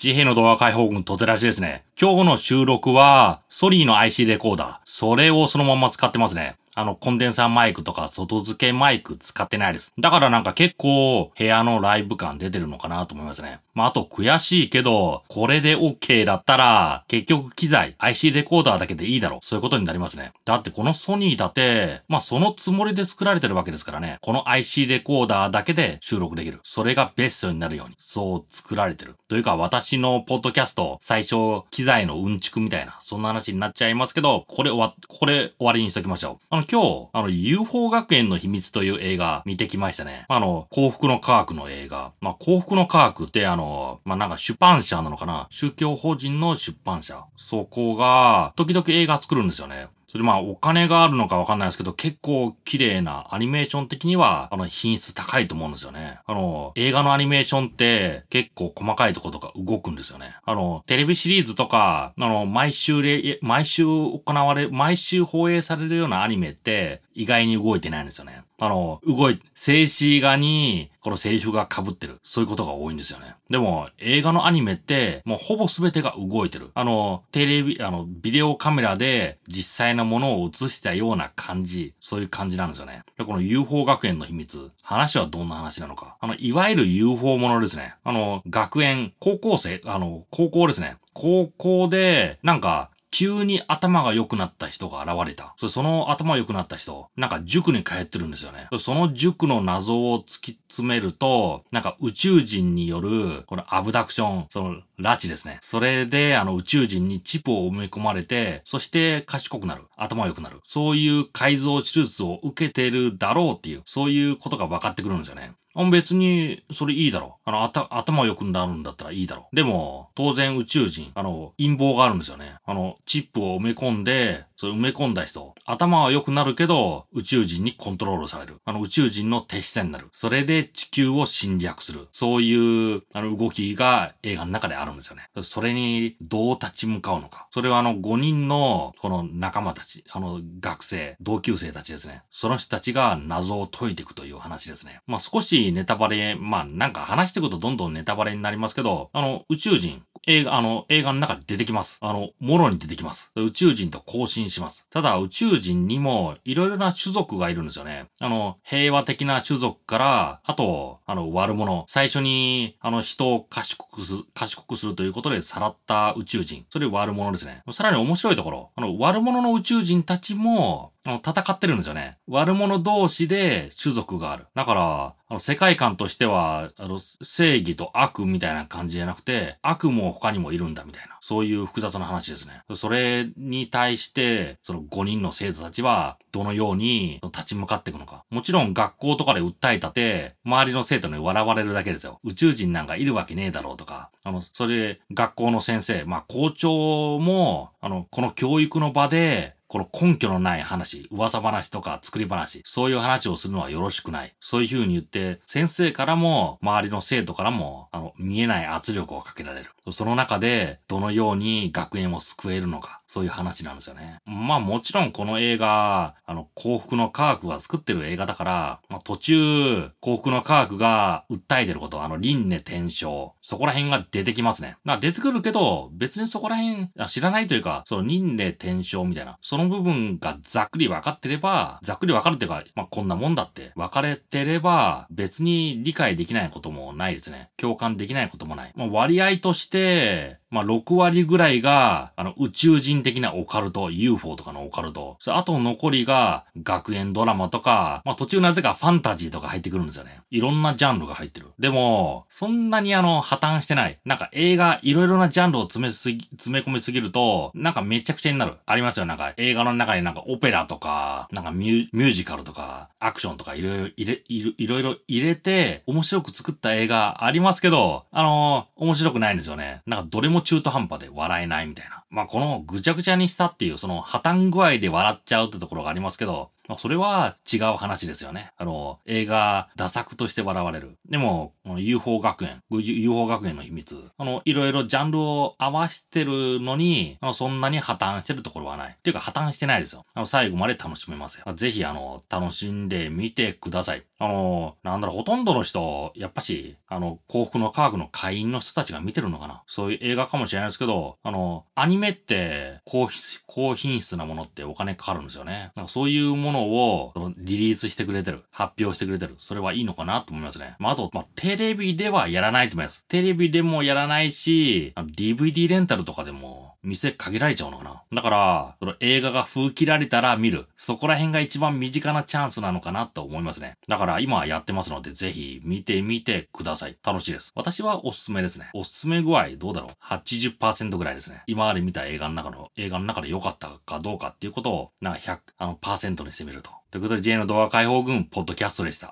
地平の動画解放軍とてらしですね。今日の収録は、ソニーの IC レコーダー。それをそのまま使ってますね。あの、コンデンサーマイクとか外付けマイク使ってないです。だからなんか結構部屋のライブ感出てるのかなと思いますね。まあ、あと悔しいけど、これで OK だったら、結局機材、IC レコーダーだけでいいだろう。そういうことになりますね。だってこのソニーだって、まあ、そのつもりで作られてるわけですからね。この IC レコーダーだけで収録できる。それがベストになるように、そう作られてる。というか、私のポッドキャスト、最初、機材のうんちくみたいな、そんな話になっちゃいますけど、これ終わ、これ終わりにしときましょう。あの、今日、あの、UFO 学園の秘密という映画見てきましたね。あの、幸福の科学の映画。まあ、幸福の科学ってあの、まあ、なんか出版社なのかな？宗教法人の出版社。そこが、時々映画作るんですよね。それまあお金があるのかわかんないですけど、結構綺麗なアニメーション的には、あの品質高いと思うんですよね。あの、映画のアニメーションって結構細かいとことか動くんですよね。あの、テレビシリーズとか、あの、毎週で、毎週行われ、毎週放映されるようなアニメって意外に動いてないんですよね。あの、動い、静止画に、このセリフが被ってる。そういうことが多いんですよね。でも、映画のアニメって、もうほぼ全てが動いてる。あの、テレビ、あの、ビデオカメラで実際のものを映したような感じ。そういう感じなんですよね。で、この UFO 学園の秘密。話はどんな話なのか。あの、いわゆる UFO ものですね。あの、学園、高校生、あの、高校ですね。高校で、なんか、急に頭が良くなった人が現れた。その頭良くなった人、なんか塾に通ってるんですよね。その塾の謎を突き詰めると、なんか宇宙人による、このアブダクション、その拉致ですね。それで、あの宇宙人にチップを埋め込まれて、そして賢くなる。頭良くなる。そういう改造手術を受けてるだろうっていう、そういうことが分かってくるんですよね。別に、それいいだろう。あの、頭良くなるんだったらいいだろう。でも、当然宇宙人、あの、陰謀があるんですよね。あの、チップを埋め込んで、それ埋め込んだ人、頭は良くなるけど、宇宙人にコントロールされる。あの、宇宙人の手下になる。それで地球を侵略する。そういう、あの、動きが映画の中であるんですよね。それに、どう立ち向かうのか。それはあの、5人の、この仲間たち、あの、学生、同級生たちですね。その人たちが謎を解いていくという話ですね。まあ、少しネタバレ、まあ、なんか話していくとどんどんネタバレになりますけど、あの、宇宙人、映画、あの、映画の中に出てきます。あの、もろに出てきます。宇宙人と交信します。ただ、宇宙人にも、いろいろな種族がいるんですよね。あの、平和的な種族から、あと、あの、悪者。最初に、あの、人を賢くす、賢くするということでさらった宇宙人。それ悪者ですね。さらに面白いところ。あの、悪者の宇宙人たちも、あの、戦ってるんですよね。悪者同士で種族がある。だから、あの、世界観としては、あの、正義と悪みたいな感じじゃなくて、悪も他にもいるんだみたいな。そういう複雑な話ですね。それに対して、その5人の生徒たちは、どのように立ち向かっていくのか。もちろん学校とかで訴えたって、周りの生徒に笑われるだけですよ。宇宙人なんかいるわけねえだろうとか。あの、それで、学校の先生、まあ校長も、あの、この教育の場で、この根拠のない話、噂話とか作り話、そういう話をするのはよろしくない。そういう風に言って、先生からも、周りの生徒からも、あの、見えない圧力をかけられる。その中で、どのように学園を救えるのか、そういう話なんですよね。まあもちろんこの映画、あの、幸福の科学が作ってる映画だから、まあ途中、幸福の科学が訴えてること、あの、輪廻転生、そこら辺が出てきますね。まあ出てくるけど、別にそこら辺、知らないというか、その輪廻転生みたいな、その部分がざっくり分かってれば、ざっくり分かるっていうか、まあこんなもんだって分かれてれば、別に理解できないこともないですね。共感できないこともない。まあ割合として、まあ、6割ぐらいが、あの、宇宙人的なオカルト、UFO とかのオカルト。あと残りが、学園ドラマとか、まあ、途中なぜかファンタジーとか入ってくるんですよね。いろんなジャンルが入ってる。でも、そんなにあの、破綻してない。なんか映画、いろいろなジャンルを詰めすぎ、詰め込みすぎると、なんかめちゃくちゃになる。ありますよ。なんか映画の中になんかオペラとか、なんかミュージカルとか、アクションとかいろいろ入れ、いろいろ入れて、面白く作った映画ありますけど、あのー、面白くないんですよね。なんかどれも中途半端で笑えないみたいな。まあ、このぐちゃぐちゃにしたっていう、その破綻具合で笑っちゃうってところがありますけど、まあ、それは違う話ですよね。あの、映画、打作として笑われる。でも、UFO 学園、UFO 学園の秘密。あの、いろいろジャンルを合わしてるのに、あの、そんなに破綻してるところはない。っていうか破綻してないですよ。あの、最後まで楽しめますよ。ぜひ、あの、楽しんでみてください。あの、なんだろう、ほとんどの人、やっぱし、あの、幸福の科学の会員の人たちが見てるのかな。そういう映画かもしれないですけど、あの、アニメって高、高品質なものってお金かかるんですよね。なんかそういうものをリリースしてくれてる。発表してくれてる。それはいいのかなと思いますね。まあ、あと、まあ、テレビではやらないと思います。テレビでもやらないし、DVD レンタルとかでも店限られちゃうのかな？だから、その映画が封切られたら見る。そこら辺が一番身近なチャンスなのかなと思いますね。だから今やってますので、ぜひ見てみてください。楽しいです。私はおすすめですね。おすすめ具合どうだろう ?80% ぐらいですね。今まで見た映画の中の、映画の中で良かったかどうかっていうことを、なんか100、あの、パーセントにしてみると。ということで、J の動画解放軍、ポッドキャストでした。